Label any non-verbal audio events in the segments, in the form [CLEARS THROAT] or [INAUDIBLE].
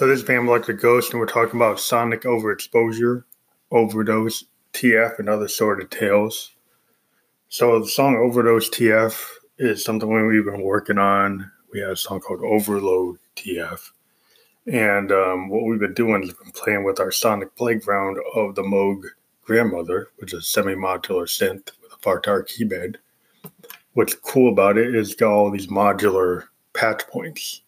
So this is Bam Electric Ghost, and we're talking about sonic overexposure, overdose, TF, and other sort of tales. So the song Overdose TF is something we've been working on. We have a song called Overload TF. And um, what we've been doing is been playing with our sonic playground of the Moog Grandmother, which is a semi-modular synth with a Fatar keyboard. What's cool about it is got all these modular patch points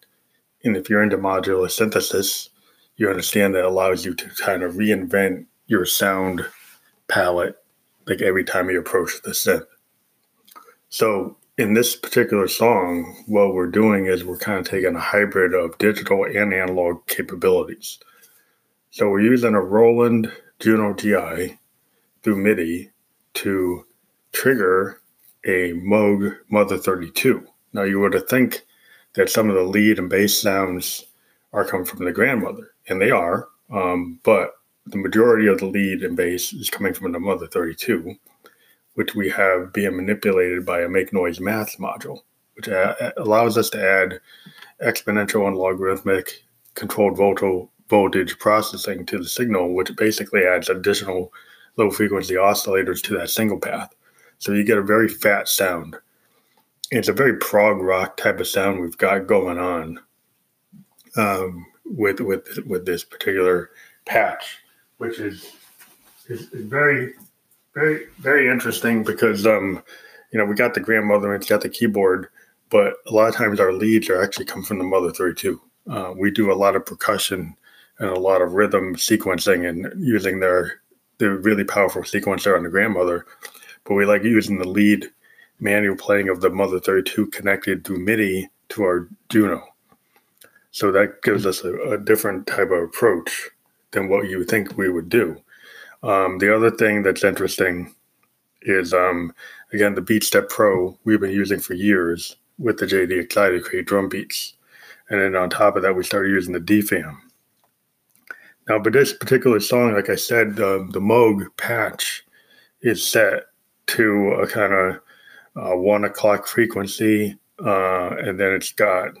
and if you're into modular synthesis, you understand that allows you to kind of reinvent your sound palette like every time you approach the synth. So in this particular song, what we're doing is we're kind of taking a hybrid of digital and analog capabilities. So we're using a Roland Juno GI through MIDI to trigger a Moog Mother 32. Now you would think that some of the lead and bass sounds are coming from the grandmother, and they are, um, but the majority of the lead and bass is coming from the Mother 32, which we have being manipulated by a make noise math module, which allows us to add exponential and logarithmic controlled voltage processing to the signal, which basically adds additional low frequency oscillators to that single path. So you get a very fat sound it's a very prog rock type of sound we've got going on um, with with with this particular patch, which is is, is very very very interesting because um, you know we got the grandmother and it's got the keyboard, but a lot of times our leads are actually come from the mother 32. Uh, we do a lot of percussion and a lot of rhythm sequencing and using their their really powerful sequencer on the grandmother, but we like using the lead manual playing of the Mother 32 connected through MIDI to our Juno. So that gives us a, a different type of approach than what you think we would do. Um, the other thing that's interesting is, um, again, the BeatStep Pro we've been using for years with the JDXI to create drum beats. And then on top of that, we started using the DFAM. Now, but this particular song, like I said, the Moog patch is set to a kind of uh, one o'clock frequency, uh, and then it's got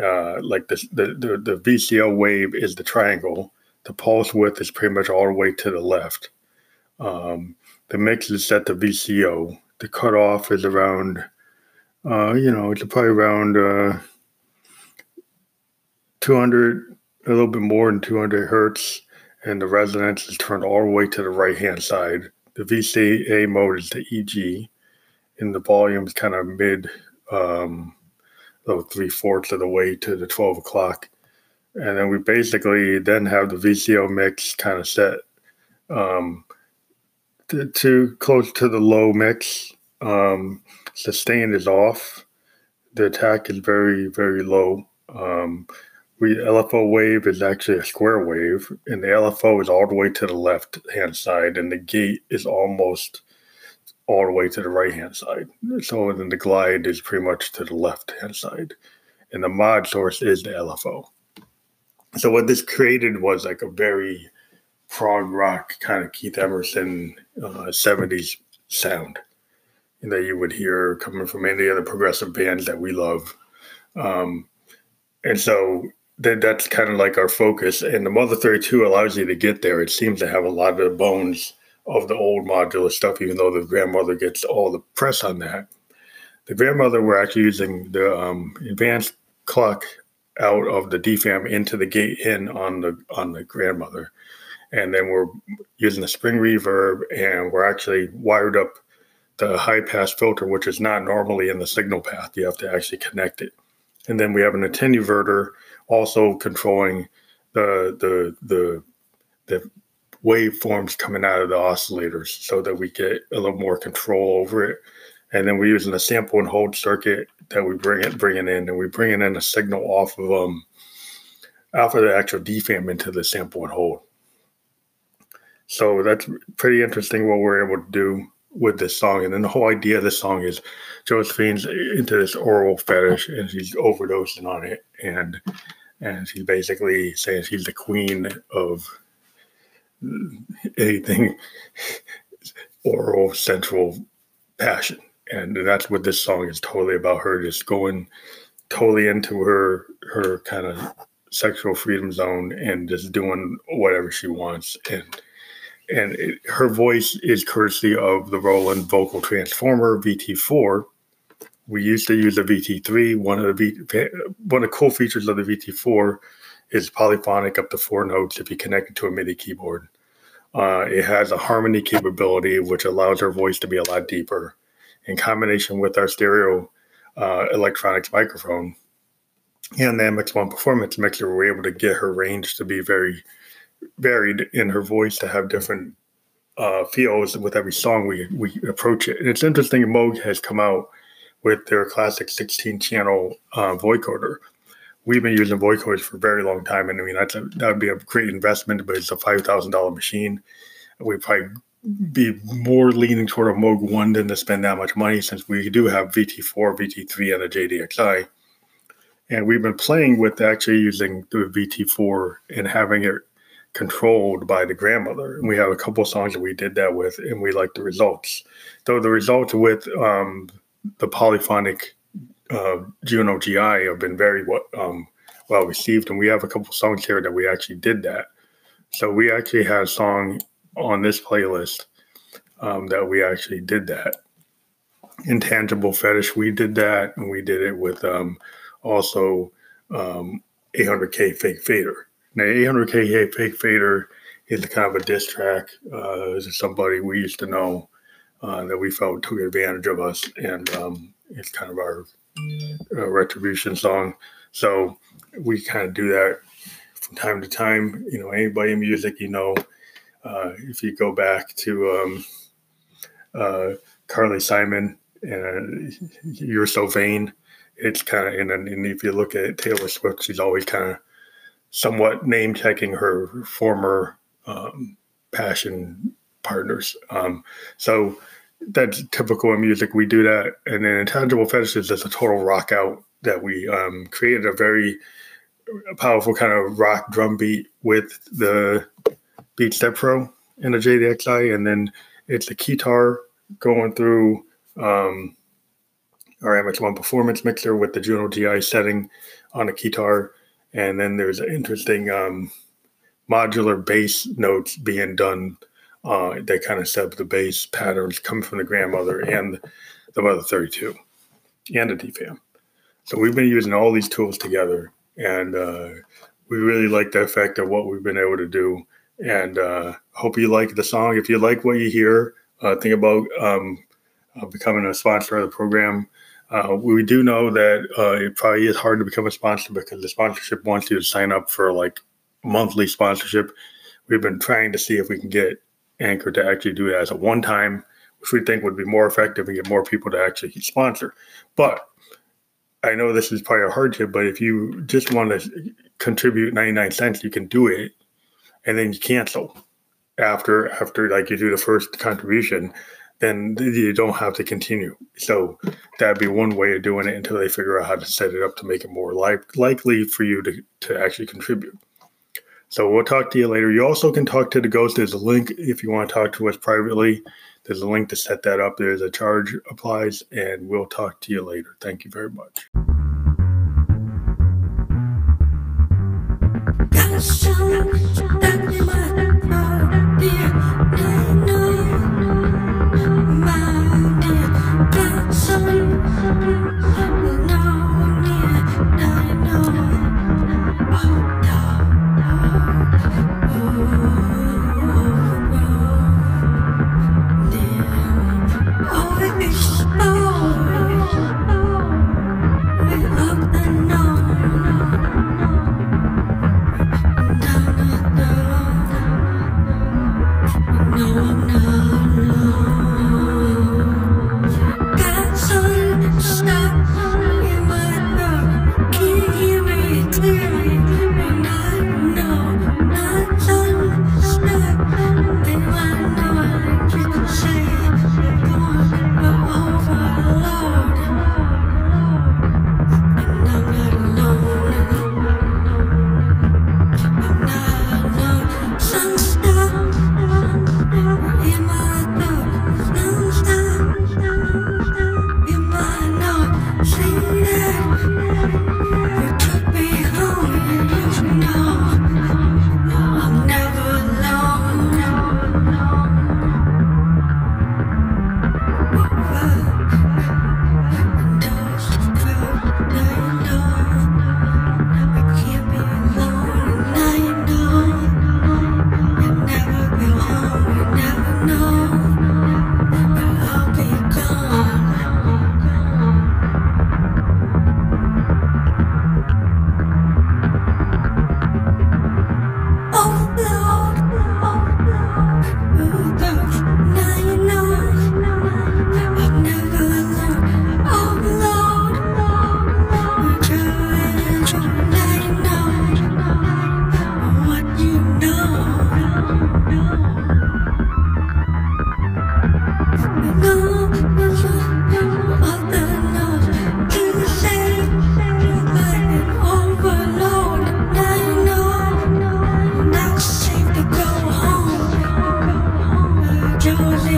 uh, like the, the, the the VCO wave is the triangle. The pulse width is pretty much all the way to the left. Um, the mix is set to VCO. The cutoff is around, uh, you know, it's probably around uh, 200, a little bit more than 200 hertz, and the resonance is turned all the way to the right hand side. The VCA mode is the EG in the volumes kind of mid um, three fourths of the way to the 12 o'clock. And then we basically then have the VCO mix kind of set um, to, to, close to the low mix. Um, sustain is off. The attack is very, very low. Um, we LFO wave is actually a square wave, and the LFO is all the way to the left hand side, and the gate is almost all the way to the right hand side. So then the glide is pretty much to the left hand side. And the mod source is the LFO. So what this created was like a very prog rock kind of Keith Emerson uh, 70s sound that you would hear coming from any other progressive bands that we love. Um, and so that, that's kind of like our focus. And the Mother 32 allows you to get there. It seems to have a lot of the bones of the old modular stuff, even though the grandmother gets all the press on that. The grandmother, we're actually using the um, advanced clock out of the DFAM into the gate in on the on the grandmother, and then we're using the spring reverb, and we're actually wired up the high pass filter, which is not normally in the signal path. You have to actually connect it, and then we have an attenuverter also controlling the the the the waveforms coming out of the oscillators so that we get a little more control over it. And then we're using a sample and hold circuit that we bring it bringing in, and we're bringing in a signal off of um off of the actual DFAM into the sample and hold. So that's pretty interesting what we're able to do with this song. And then the whole idea of this song is Josephine's into this oral fetish and she's overdosing on it. And and she's basically saying she's the queen of anything oral central passion and that's what this song is totally about her just going totally into her her kind of sexual freedom zone and just doing whatever she wants. And and it, her voice is courtesy of the Roland Vocal Transformer VT4. We used to use the VT3. One of the v, one of the cool features of the VT4 is polyphonic up to four notes if you connect it to a MIDI keyboard. Uh, it has a harmony capability, which allows her voice to be a lot deeper. In combination with our stereo uh, electronics microphone and the MX1 performance mixer, we're able to get her range to be very varied in her voice to have different uh, feels with every song we, we approach it. And it's interesting, Moog has come out with their classic 16 channel uh, vocoder we've been using vocoders for a very long time, and I mean that's a, that would be a great investment, but it's a five thousand dollar machine. We'd probably be more leaning toward a Moog One than to spend that much money, since we do have VT4, VT3, and a JDXI. And we've been playing with actually using the VT4 and having it controlled by the grandmother. And we have a couple songs that we did that with, and we like the results. Though the results with um, the polyphonic uh, Juno GI have been very um, well received, and we have a couple songs here that we actually did that. So we actually had a song on this playlist um, that we actually did that. Intangible Fetish, we did that, and we did it with um, also um, 800K Fake Fader. Now, 800K Fake Fader is kind of a diss track. Uh, is somebody we used to know uh, that we felt took advantage of us, and um, it's kind of our uh, retribution song. So we kind of do that from time to time. You know, anybody in music, you know, uh, if you go back to um, uh, Carly Simon and uh, You're So Vain, it's kind of, and, and if you look at Taylor Swift, she's always kind of somewhat name checking her former um, passion partners. Um, so that's typical in music. We do that, and then intangible fetishes is just a total rock out that we um, created a very powerful kind of rock drum beat with the Beat Step Pro and the JDXI, and then it's the guitar going through um, our MX1 performance mixer with the Juno GI setting on a guitar, and then there's an interesting um, modular bass notes being done uh, that kind of set up the base patterns come from the grandmother and the mother 32 and the DFAM. So we've been using all these tools together, and uh, we really like the effect of what we've been able to do. And uh, hope you like the song. If you like what you hear, uh, think about um, uh, becoming a sponsor of the program. Uh, we do know that uh, it probably is hard to become a sponsor because the sponsorship wants you to sign up for like monthly sponsorship. We've been trying to see if we can get Anchor to actually do it as a one time, which we think would be more effective and get more people to actually sponsor. But I know this is probably a hardship, but if you just want to contribute 99 cents, you can do it and then you cancel after after like you do the first contribution then you don't have to continue so that'd be one way of doing it until they figure out how to set it up to make it more like, likely for you to, to actually contribute so we'll talk to you later. You also can talk to the ghost. There's a link if you want to talk to us privately. There's a link to set that up. There's a charge applies, and we'll talk to you later. Thank you very much.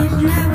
Now.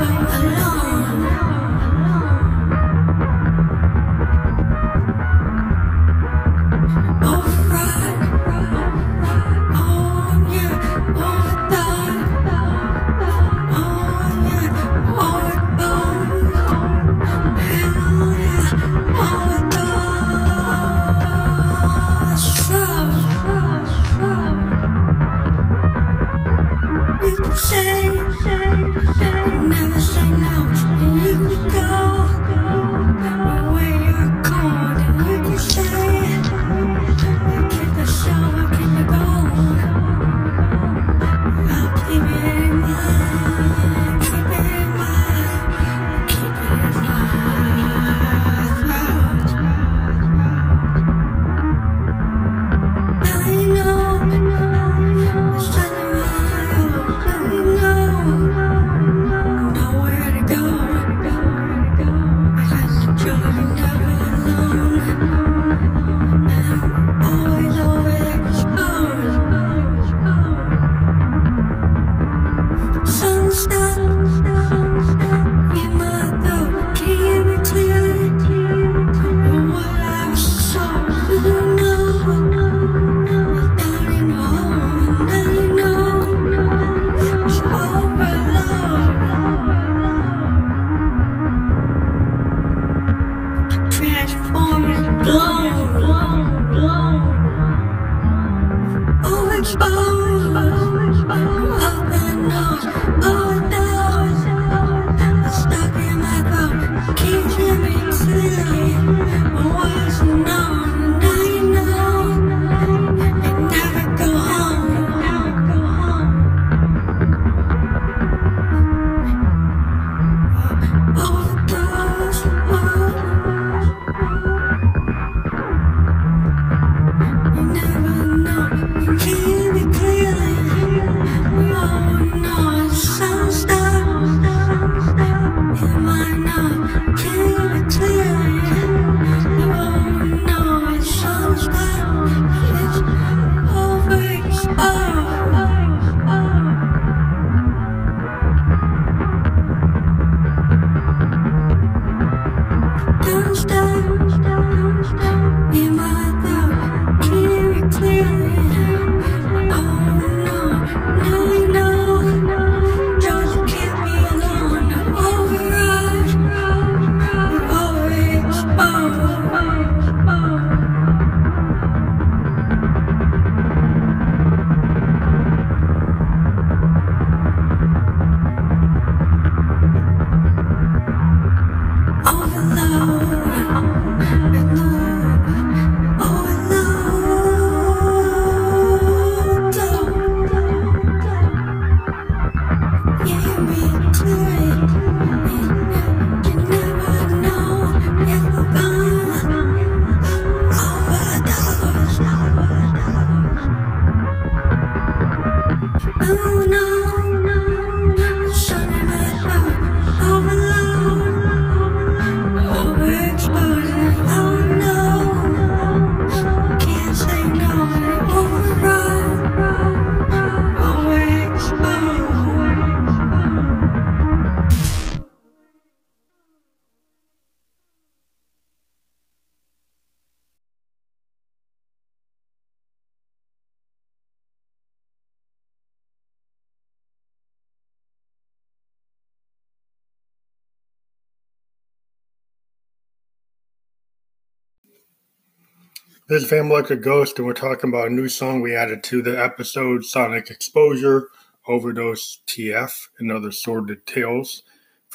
This is like a Ghost, and we're talking about a new song we added to the episode Sonic Exposure, Overdose TF, and Other Sordid Tales.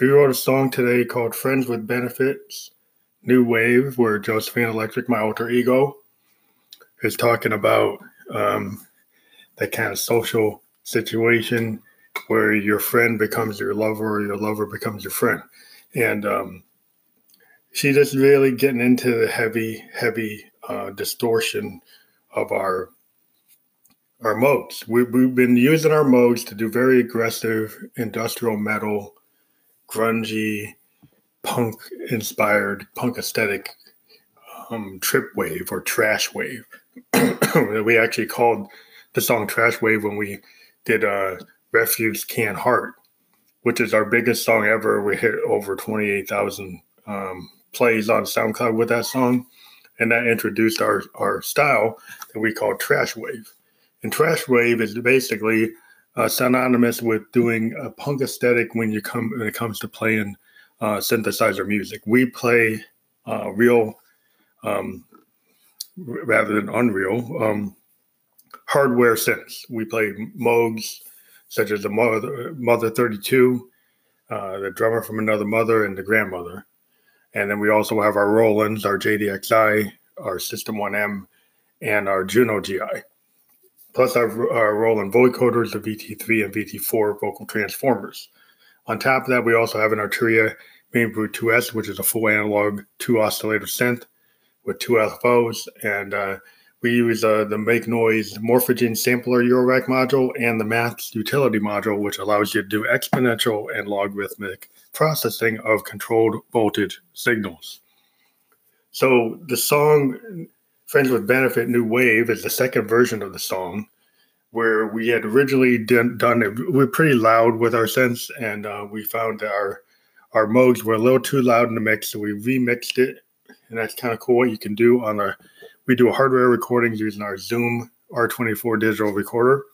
We wrote a song today called Friends with Benefits, New Wave, where Josephine Electric, my alter ego, is talking about um, that kind of social situation where your friend becomes your lover or your lover becomes your friend. And um, she's just really getting into the heavy, heavy uh, distortion of our our modes. We, we've been using our modes to do very aggressive industrial metal, grungy, punk inspired, punk aesthetic um, trip wave or trash wave. [CLEARS THROAT] we actually called the song Trash Wave when we did uh, Refuse Can Heart, which is our biggest song ever. We hit over 28,000 um, plays on SoundCloud with that song and that introduced our our style that we call trash wave. And trash wave is basically uh, synonymous with doing a punk aesthetic when you come when it comes to playing uh, synthesizer music. We play uh, real um, rather than unreal um, hardware synths. We play Moogs such as the Mother, Mother 32, uh, the drummer from Another Mother, and the grandmother. And then we also have our Rolands, our JDXI, our System 1M, and our Juno GI. Plus our, our Roland vocoders, the VT3 and VT4 vocal transformers. On top of that, we also have an Arturia MiniBrute 2S, which is a full analog two oscillator synth with two LFOs. And uh, we use uh, the Make Noise Morphagene Sampler Eurorack module and the Maths Utility module, which allows you to do exponential and logarithmic processing of controlled voltage signals. So the song Friends with Benefit New Wave is the second version of the song where we had originally done, it. We were pretty loud with our synths, and uh, we found that our our modes were a little too loud in the mix, so we remixed it, and that's kind of cool what you can do on our. We do hardware recordings using our Zoom R24 digital recorder.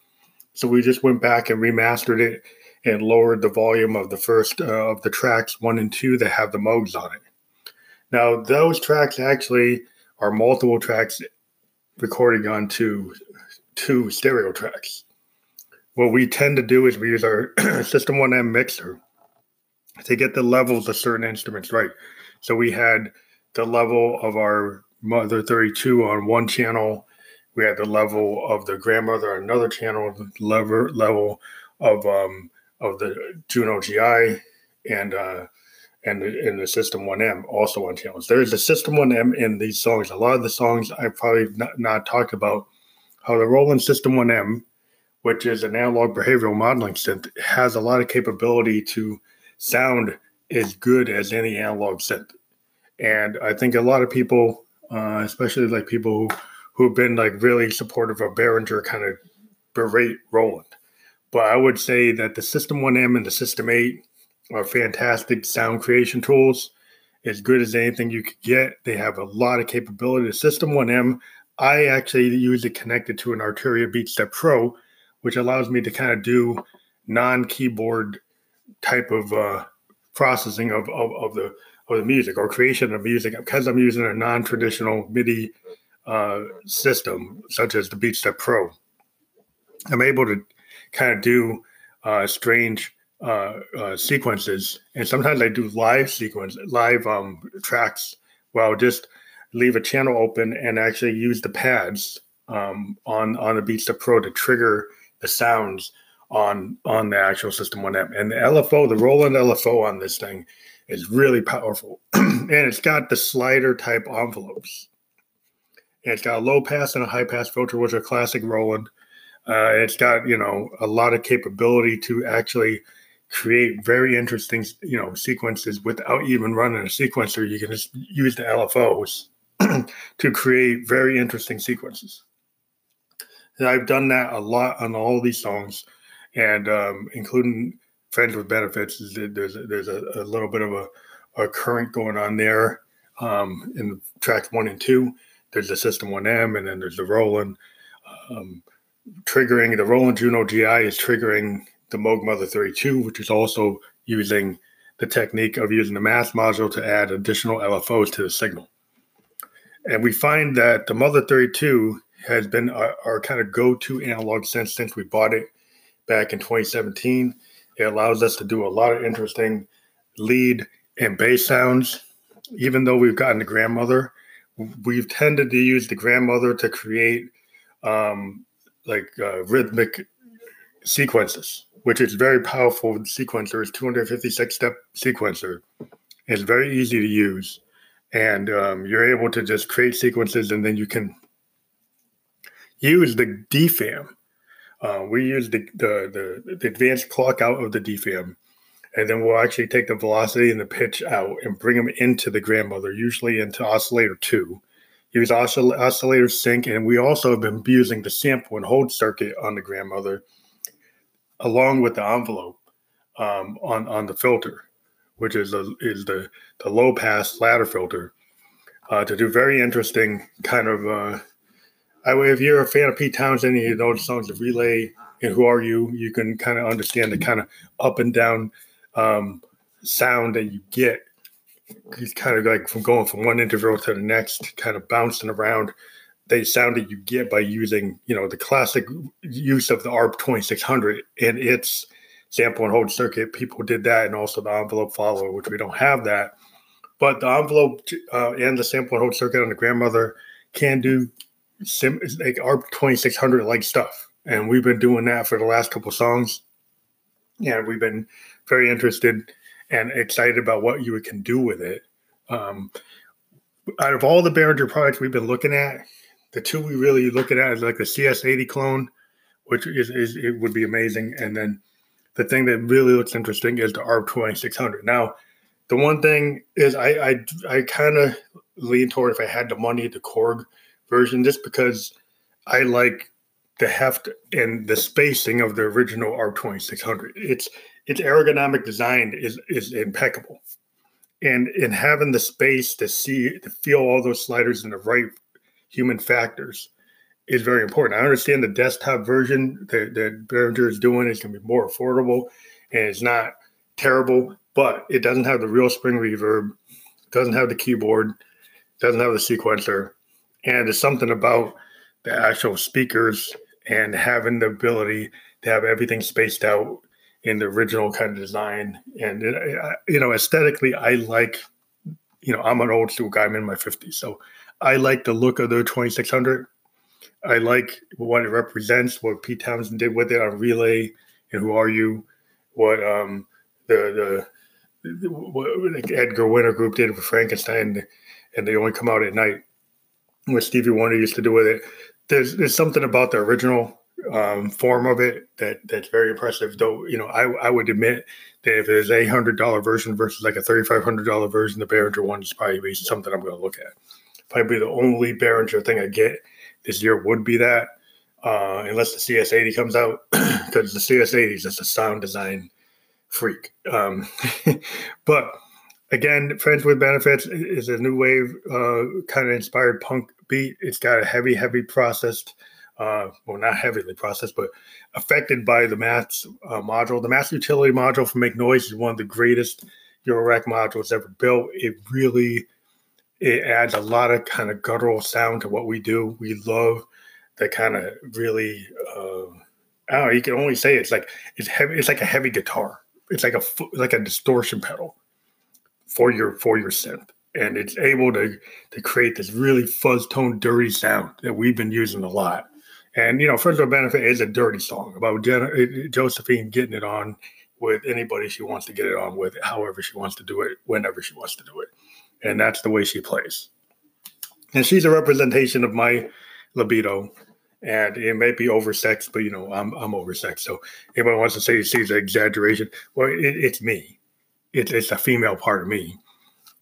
So we just went back and remastered it and lowered the volume of the first uh, of the tracks one and two that have the modes on it. Now those tracks actually are multiple tracks recording onto two stereo tracks. What we tend to do is we use our [CLEARS THROAT] System 1M mixer to get the levels of certain instruments right. So we had the level of our Mother 32 on one channel. We had the level of the grandmother on another channel, the level of um, of the Juno GI and uh, and and the System 1M also on channels. There is a System 1M in these songs. A lot of the songs I've probably not, not talked about how the Roland System 1M, which is an analog behavioral modeling synth, has a lot of capability to sound as good as any analog synth. And I think a lot of people, uh, especially like people who, who've been like really supportive of Behringer, kind of berate Roland. But I would say that the System 1M and the System 8 are fantastic sound creation tools, as good as anything you could get. They have a lot of capability. The System 1M, I actually use it connected to an Arturia BeatStep Pro, which allows me to kind of do non-keyboard type of uh, processing of, of, of, the of the music or creation of music because I'm using a non-traditional MIDI uh, system such as the BeatStep Pro. I'm able to kind of do uh, strange uh, uh, sequences, and sometimes I do live sequence, live um, tracks where I'll just leave a channel open and actually use the pads um, on on the BeatStep Pro to trigger the sounds on on the actual System 1M. And the LFO, the Roland LFO on this thing is really powerful, [CLEARS THROAT] and it's got the slider type envelopes. And it's got a low pass and a high pass filter, which are classic Roland. Uh, it's got you know a lot of capability to actually create very interesting, you know, sequences without even running a sequencer. You can just use the LFOs [CLEARS THROAT] to create very interesting sequences. And I've done that a lot on all these songs, and um, including "Friends with Benefits." There's there's a, a little bit of a, a, current going on there um, in tracks one and two. There's the System 1M, and then there's the Roland. Um, triggering the Roland Juno GI is triggering the Moog Mother 32, which is also using the technique of using the math module to add additional LFOs to the signal. And we find that the Mother 32 has been our, our kind of go-to analog synth since we bought it back in 2017. It allows us to do a lot of interesting lead and bass sounds. Even though we've gotten the grandmother, we've tended to use the grandmother to create um, like uh, rhythmic sequences which is very powerful sequencer. It's 256 step sequencer. It's very easy to use. And um, you're able to just create sequences and then you can use the DFAM. Uh, we use the, the, the, the advanced clock out of the DFAM. And then we'll actually take the velocity and the pitch out and bring them into the grandmother, usually into oscillator two. Use oscillator sync. And we also have been using the sample and hold circuit on the grandmother along with the envelope um, on on the filter, which is a, is the the low pass ladder filter, uh, to do very interesting kind of. Uh, I, if you're a fan of Pete Townshend you know the songs of Relay and Who Are You, you can kind of understand the kind of up and down um, sound that you get. It's kind of like from going from one interval to the next, kind of bouncing around the sound that you get by using, you know, the classic use of the ARP 2600 and its sample and hold circuit. People did that, and also the envelope follower, which we don't have that. But the envelope uh, and the sample and hold circuit on the grandmother can do sim- like ARP 2600 like stuff, and we've been doing that for the last couple songs, and we've been very interested and excited about what you can do with it. Um, out of all the Behringer products we've been looking at, the two we really looking at is like the CS80 clone, which is, is it would be amazing, and then the thing that really looks interesting is the ARP 2600. Now, the one thing is I I, I kind of lean toward if I had the money the Korg version just because I like the heft and the spacing of the original ARP 2600. It's its ergonomic design is is impeccable. And in having the space to see to feel all those sliders and the right human factors is very important. I understand the desktop version that, that Behringer is doing is going to be more affordable and it's not terrible, but it doesn't have the real spring reverb, doesn't have the keyboard, doesn't have the sequencer, and there's something about the actual speakers and having the ability to have everything spaced out in the original kind of design. And it, you know, aesthetically, I like. You know, I'm an old school guy. I'm in my 50s, so I like the look of the 2600. I like what it represents. What Pete Townshend did with it on Relay and Who Are You? What um the the what Edgar Winter Group did with Frankenstein, and they only come out at night. What Stevie Wonder used to do with it. There's there's something about the original um, form of it that that's very impressive. Though you know, I I would admit that if there's a hundred dollar version versus like a thirty five hundred dollar version, the Behringer one is probably something I'm going to look at. Probably the only Behringer thing I get this year would be that, uh, unless the CS80 comes out, [CLEARS THROAT] because the CS80 is just a sound design freak. Um, [LAUGHS] but again, Friends with Benefits is a new wave, uh, kind of inspired punk beat. It's got a heavy, heavy processed uh, well, not heavily processed, but affected by the maths uh, module. The maths utility module for Make Noise is one of the greatest Eurorack modules ever built. It really it adds a lot of kind of guttural sound to what we do. We love the kind of really uh, I don't know. You can only say it's like it's heavy. It's like a heavy guitar. It's like a like a distortion pedal for your for your synth and it's able to to create this really fuzz tone dirty sound that we've been using a lot and you know, with Benefit is a dirty song about Jen- uh, Josephine getting it on with anybody she wants to get it on with, however she wants to do it, whenever she wants to do it, and that's the way she plays. And she's a representation of my libido, and it may be oversexed, but you know, I'm I'm oversexed. So anybody wants to say she's an exaggeration, well, it, it's me. It's it's a female part of me,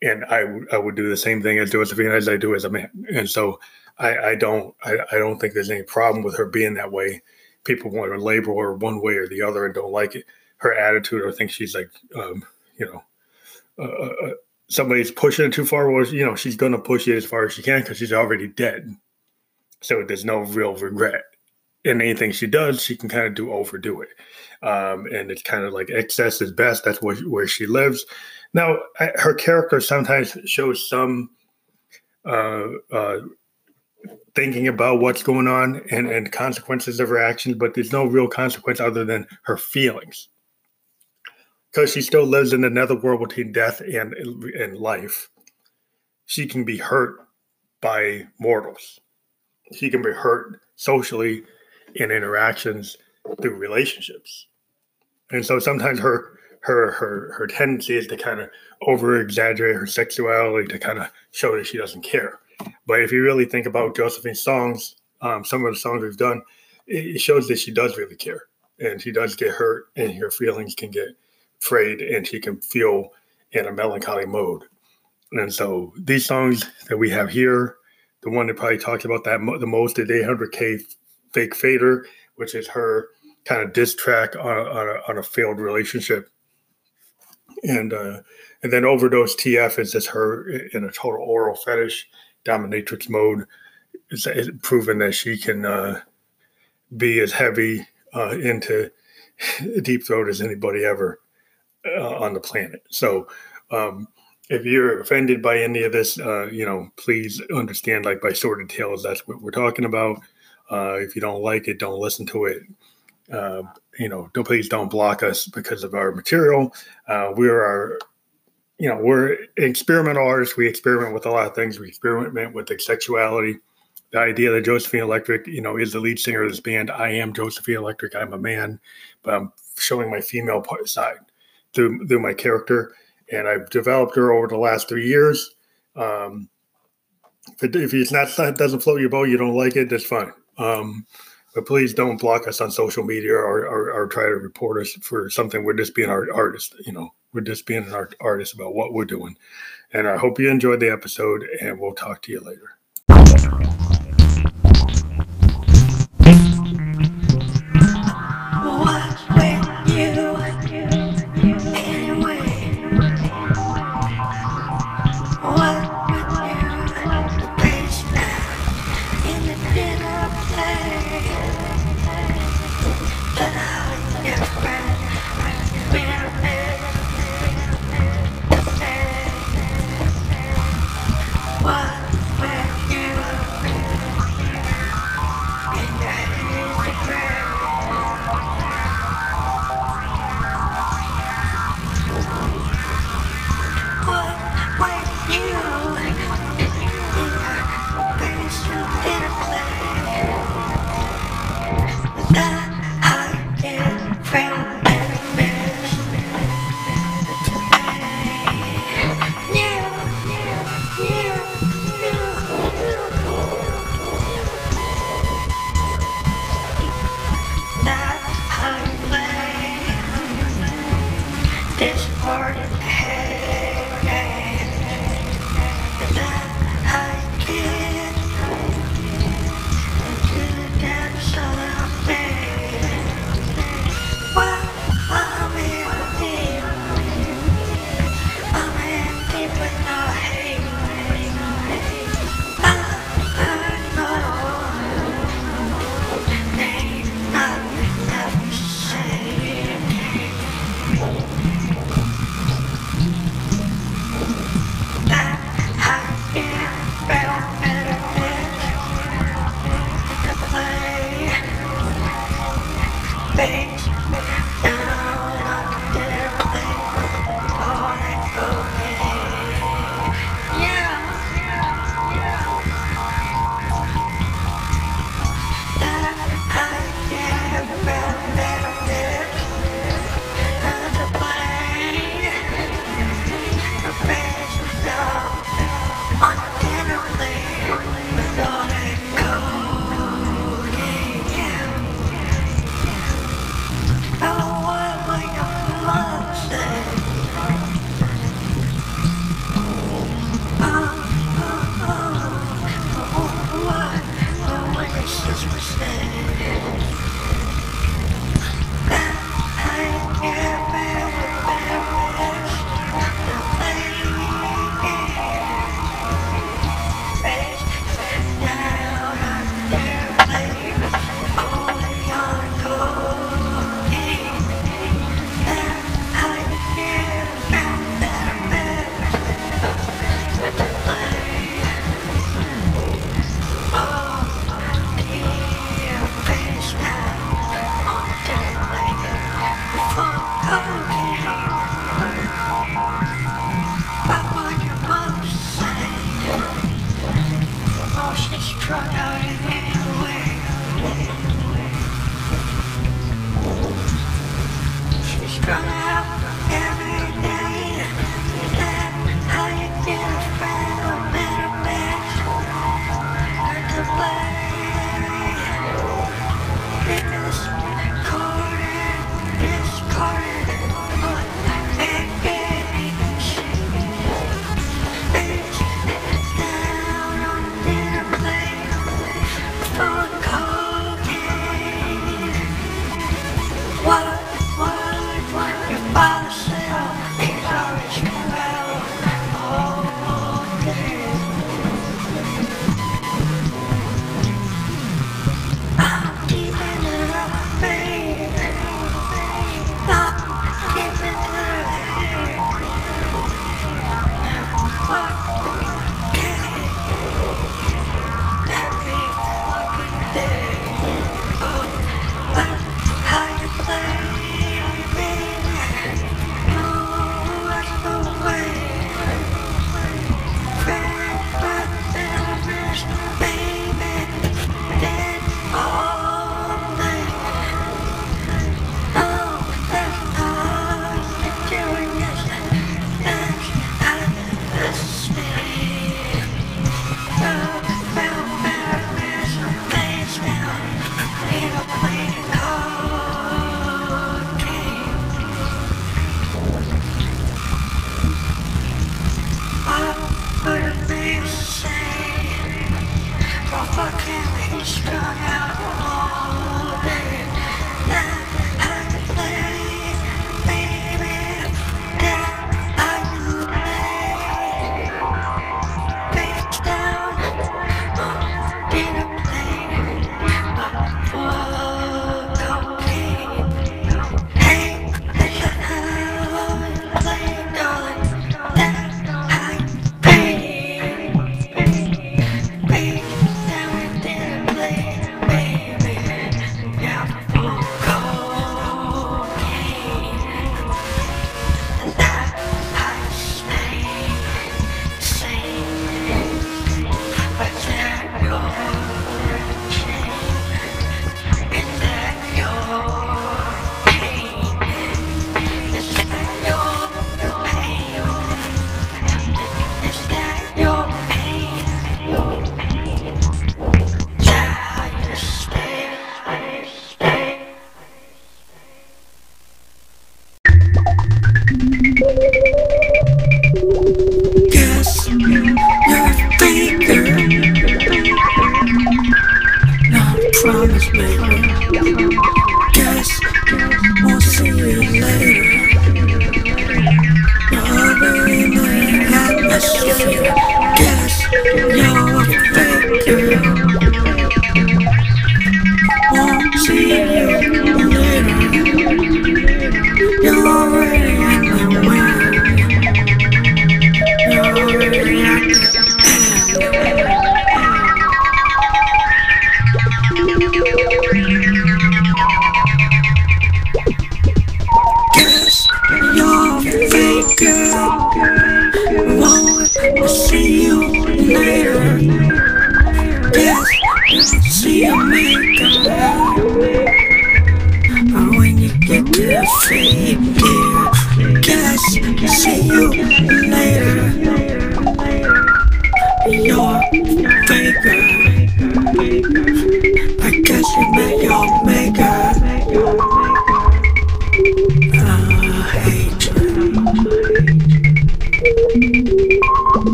and I I would do the same thing as Josephine as I do as a man, and so I, I don't I, I, don't think there's any problem with her being that way. People want to label her one way or the other and don't like it. Her attitude or think she's like um, you know uh, uh, uh somebody's pushing it too far. Well, you know she's going to push it as far as she can because she's already dead. So there's no real regret. in anything she does, she can kind of do overdo it. Um, and it's kind of like excess is best. That's where, where she lives. Now, I, her character sometimes shows some uh, uh, thinking about what's going on and, and consequences of her actions, but there's no real consequence other than her feelings. Because she still lives in another world between death and, and life. She can be hurt by mortals. She can be hurt socially in interactions through relationships. And so sometimes her her her her tendency is to kind of over exaggerate her sexuality to kind of show that she doesn't care. But if you really think about Josephine's songs, um, some of the songs we've done, it shows that she does really care and she does get hurt and her feelings can get frayed and she can feel in a melancholy mode. And so these songs that we have here, the one that probably talks about that the most is 800K Fake Fader, which is her kind of diss track on a, on a, on a failed relationship. And uh, and then Overdose TF is just her in a total oral fetish dominatrix mode. It's proven that she can uh, be as heavy uh, into [LAUGHS] deep throat as anybody ever uh, on the planet. So, um, if you're offended by any of this, uh, you know, please understand, like by sordid tales, that's what we're talking about. Uh, if you don't like it, don't listen to it. Uh, you know, don't please don't block us because of our material. we're our you know, we're experimental artists. We experiment with a lot of things. We experiment with the sexuality. The idea that Josephine Electric, you know, is the lead singer of this band. I am Josephine Electric. I'm a man, but I'm showing my female side through through my character, and I've developed her over the last three years. Um, if, it, if it's not it doesn't float your boat, you don't like it, that's fine. Um, but please don't block us on social media or, or, or, try to report us for something. We're just being our artist, you know. We're just being an art, artist about what we're doing. And I hope you enjoyed the episode, and we'll talk to you later.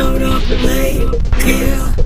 Showed up late, dear.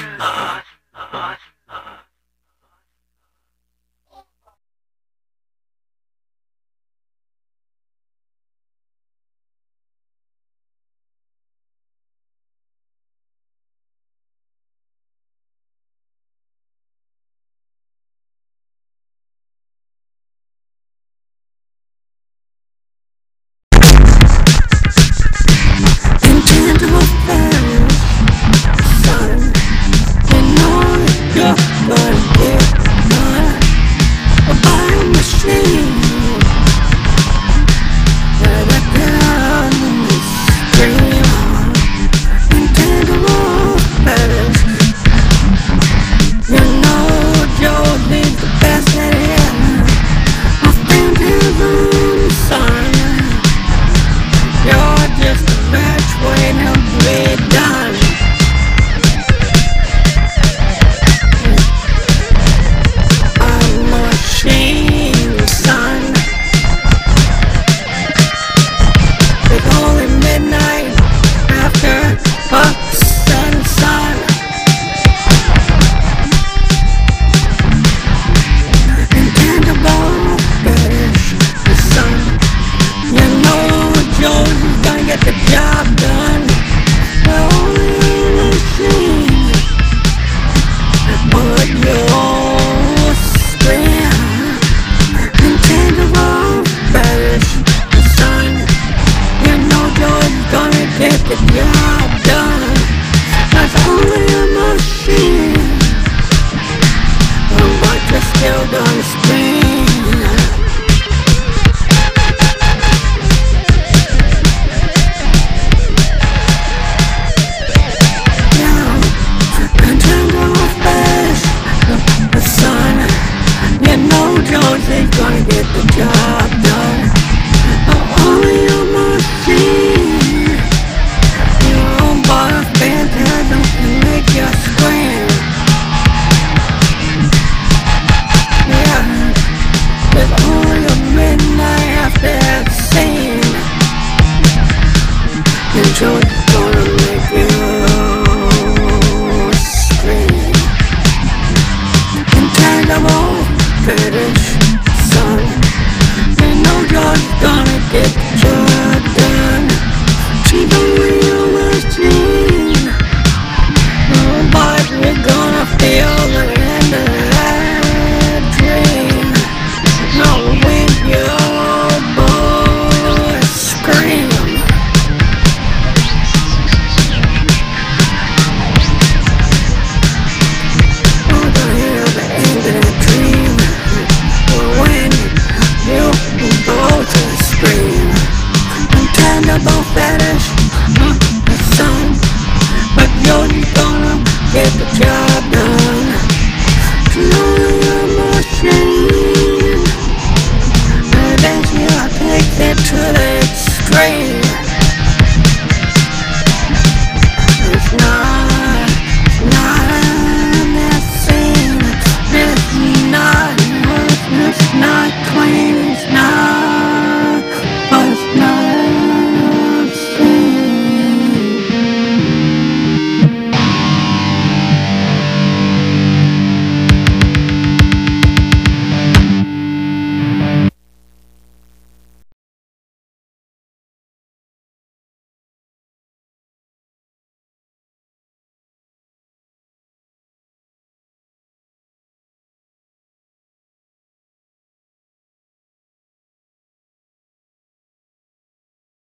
truth.